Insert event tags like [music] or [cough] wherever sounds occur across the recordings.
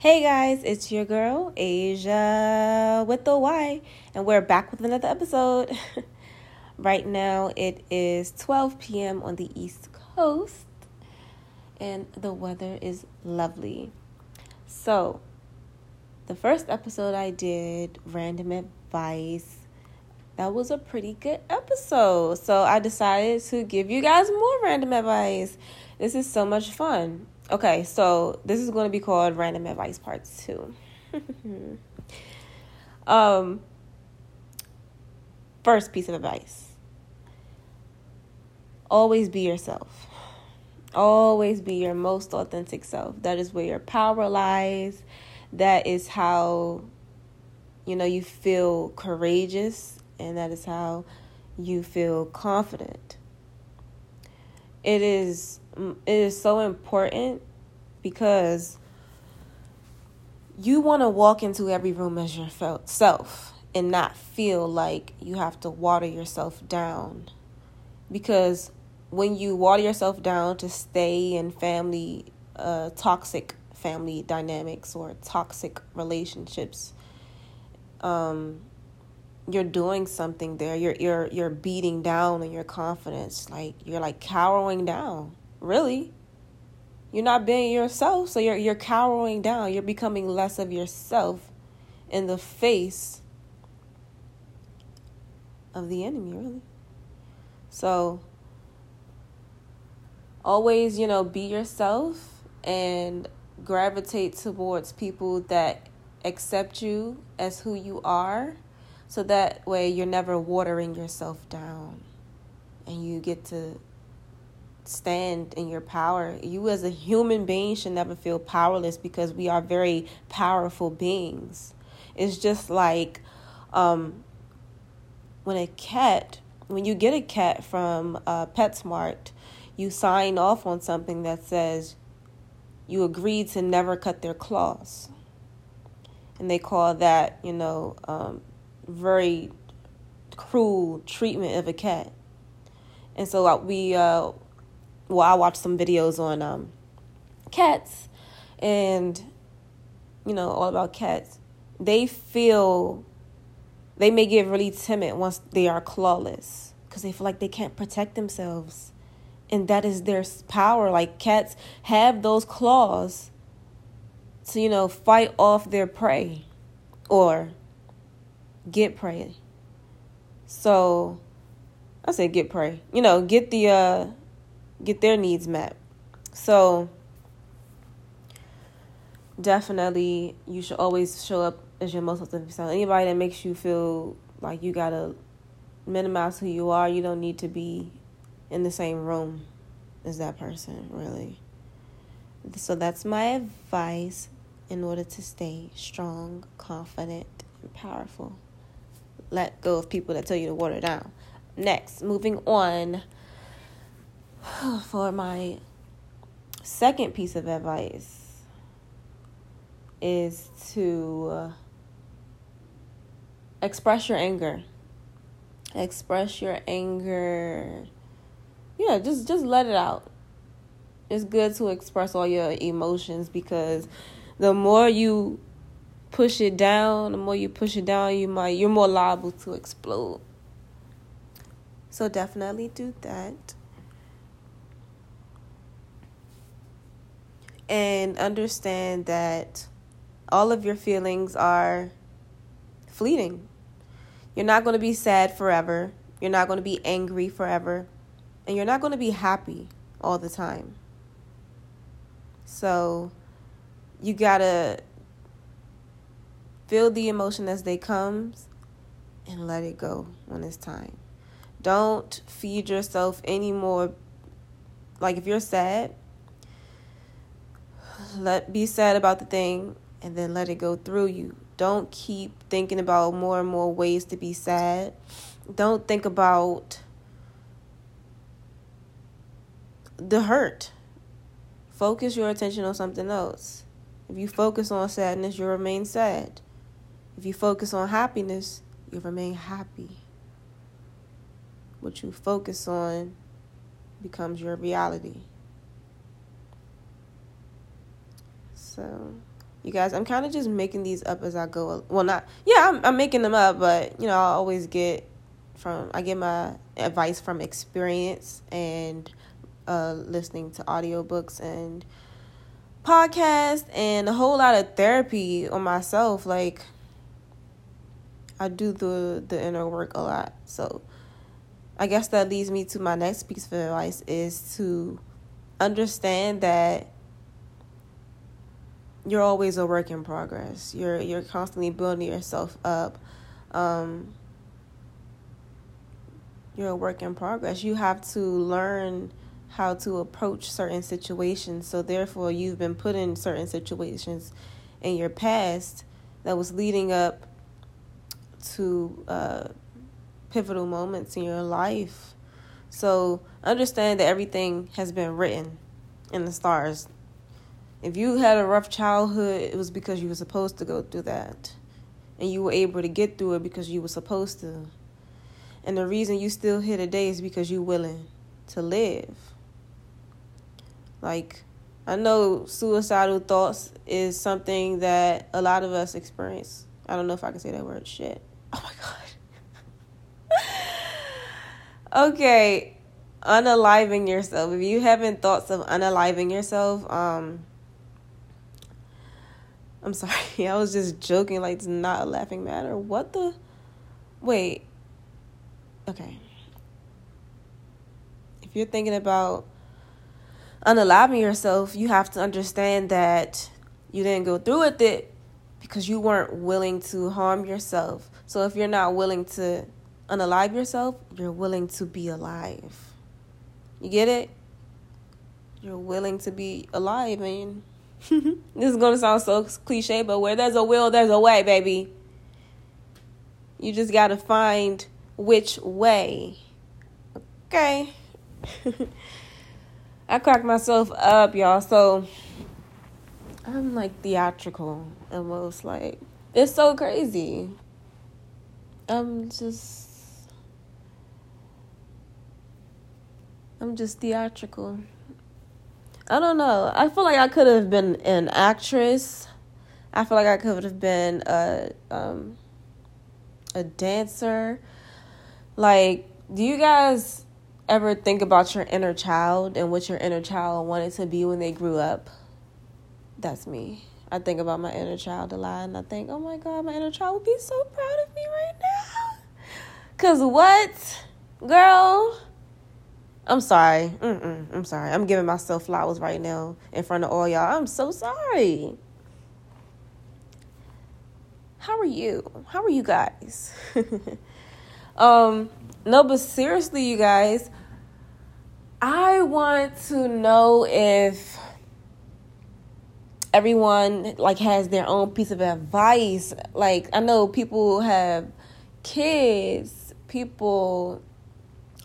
Hey guys, it's your girl Asia with the Y, and we're back with another episode. [laughs] right now it is 12 p.m. on the East Coast, and the weather is lovely. So, the first episode I did, Random Advice, that was a pretty good episode. So, I decided to give you guys more random advice. This is so much fun. Okay, so this is going to be called Random Advice Part 2. [laughs] um, first piece of advice always be yourself. Always be your most authentic self. That is where your power lies. That is how you know you feel courageous and that is how you feel confident. It is it is so important because you want to walk into every room as your self and not feel like you have to water yourself down. Because when you water yourself down to stay in family uh, toxic family dynamics or toxic relationships um, you're doing something there. You're you're you're beating down on your confidence. Like you're like cowering down. Really? You're not being yourself so you're you're cowering down. You're becoming less of yourself in the face of the enemy really. So always, you know, be yourself and gravitate towards people that accept you as who you are. So that way you're never watering yourself down and you get to stand in your power. You, as a human being, should never feel powerless because we are very powerful beings. It's just like um, when a cat, when you get a cat from uh, PetSmart, you sign off on something that says you agree to never cut their claws. And they call that, you know, um, very cruel treatment of a cat. And so uh, we, uh, well, I watched some videos on um, cats and, you know, all about cats. They feel, they may get really timid once they are clawless because they feel like they can't protect themselves and that is their power like cats have those claws to you know fight off their prey or get prey so i say get prey you know get the uh get their needs met so definitely you should always show up as your most authentic self anybody that makes you feel like you gotta minimize who you are you don't need to be in the same room as that person, really. So that's my advice in order to stay strong, confident, and powerful. Let go of people that tell you to water down. Next, moving on [sighs] for my second piece of advice is to uh, express your anger. Express your anger yeah, just just let it out. It's good to express all your emotions because the more you push it down, the more you push it down, you might you're more liable to explode. So definitely do that. And understand that all of your feelings are fleeting. You're not going to be sad forever. You're not going to be angry forever and you're not going to be happy all the time. So you got to feel the emotion as they comes and let it go when it's time. Don't feed yourself anymore like if you're sad, let be sad about the thing and then let it go through you. Don't keep thinking about more and more ways to be sad. Don't think about the hurt. Focus your attention on something else. If you focus on sadness, you'll remain sad. If you focus on happiness, you'll remain happy. What you focus on becomes your reality. So, You guys, I'm kind of just making these up as I go. Well, not yeah, I'm I'm making them up, but you know, I always get from I get my advice from experience and uh, listening to audiobooks and podcasts and a whole lot of therapy on myself. Like I do the the inner work a lot. So I guess that leads me to my next piece of advice is to understand that you're always a work in progress. You're you're constantly building yourself up. Um, you're a work in progress. You have to learn how to approach certain situations. So therefore, you've been put in certain situations in your past that was leading up to uh, pivotal moments in your life. So understand that everything has been written in the stars. If you had a rough childhood, it was because you were supposed to go through that. And you were able to get through it because you were supposed to. And the reason you still here today is because you're willing to live. Like, I know suicidal thoughts is something that a lot of us experience. I don't know if I can say that word shit. Oh my god. Okay, unaliving yourself. If you haven't thoughts of unaliving yourself, um I'm sorry. [laughs] I was just joking like it's not a laughing matter. What the Wait. Okay. If you're thinking about unaliving yourself, you have to understand that you didn't go through with it because you weren't willing to harm yourself. So if you're not willing to unalive yourself, you're willing to be alive. You get it? You're willing to be alive, and [laughs] this is gonna sound so cliche, but where there's a will, there's a way, baby. You just gotta find which way. Okay. [laughs] I crack myself up, y'all. So I'm like theatrical almost. Like it's so crazy. I'm just I'm just theatrical. I don't know. I feel like I could have been an actress. I feel like I could have been a um a dancer. Like, do you guys ever think about your inner child and what your inner child wanted to be when they grew up? That's me. I think about my inner child a lot and I think, oh my God, my inner child would be so proud of me right now. Cause what? Girl, I'm sorry. Mm-mm, I'm sorry. I'm giving myself flowers right now in front of all y'all. I'm so sorry. How are you? How are you guys? [laughs] um, no, but seriously, you guys, I want to know if everyone like has their own piece of advice. Like I know people have kids, people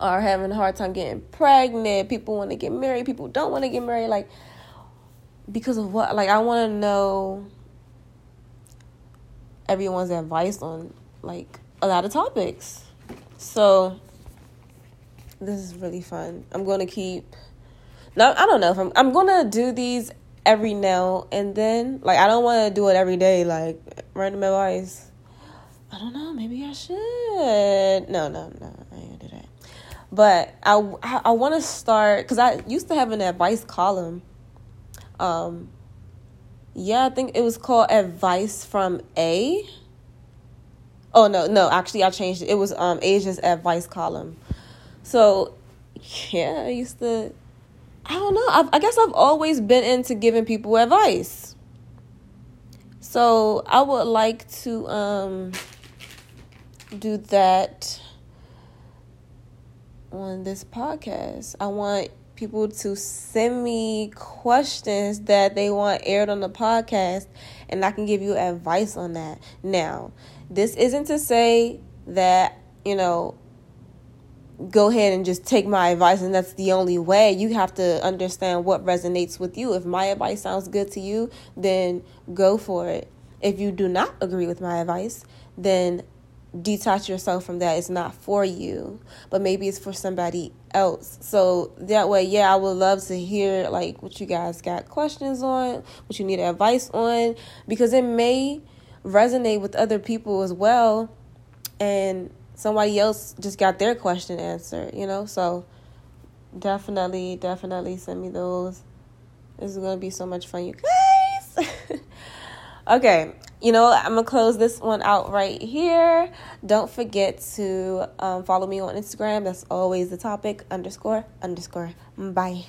are having a hard time getting pregnant, people want to get married, people don't want to get married like because of what like I want to know everyone's advice on like a lot of topics. So this is really fun. I'm going to keep. No, I don't know if I'm. I'm going to do these every now and then. Like I don't want to do it every day. Like random advice. I don't know. Maybe I should. No, no, no. I ain't gonna do that. But I I, I want to start because I used to have an advice column. Um. Yeah, I think it was called Advice from A. Oh no, no, actually I changed it. It was um Asia's advice column. So, yeah, I used to. I don't know. I've, I guess I've always been into giving people advice. So I would like to um, do that on this podcast. I want people to send me questions that they want aired on the podcast, and I can give you advice on that. Now, this isn't to say that, you know, go ahead and just take my advice and that's the only way you have to understand what resonates with you if my advice sounds good to you then go for it if you do not agree with my advice then detach yourself from that. It's not for you, but maybe it's for somebody else. So that way, yeah, I would love to hear like what you guys got questions on, what you need advice on, because it may resonate with other people as well, and somebody else just got their question answered, you know? So definitely, definitely send me those. This is gonna be so much fun, you guys. [laughs] okay, you know, I'm gonna close this one out right here. Don't forget to um, follow me on Instagram. That's always the topic underscore underscore. Bye.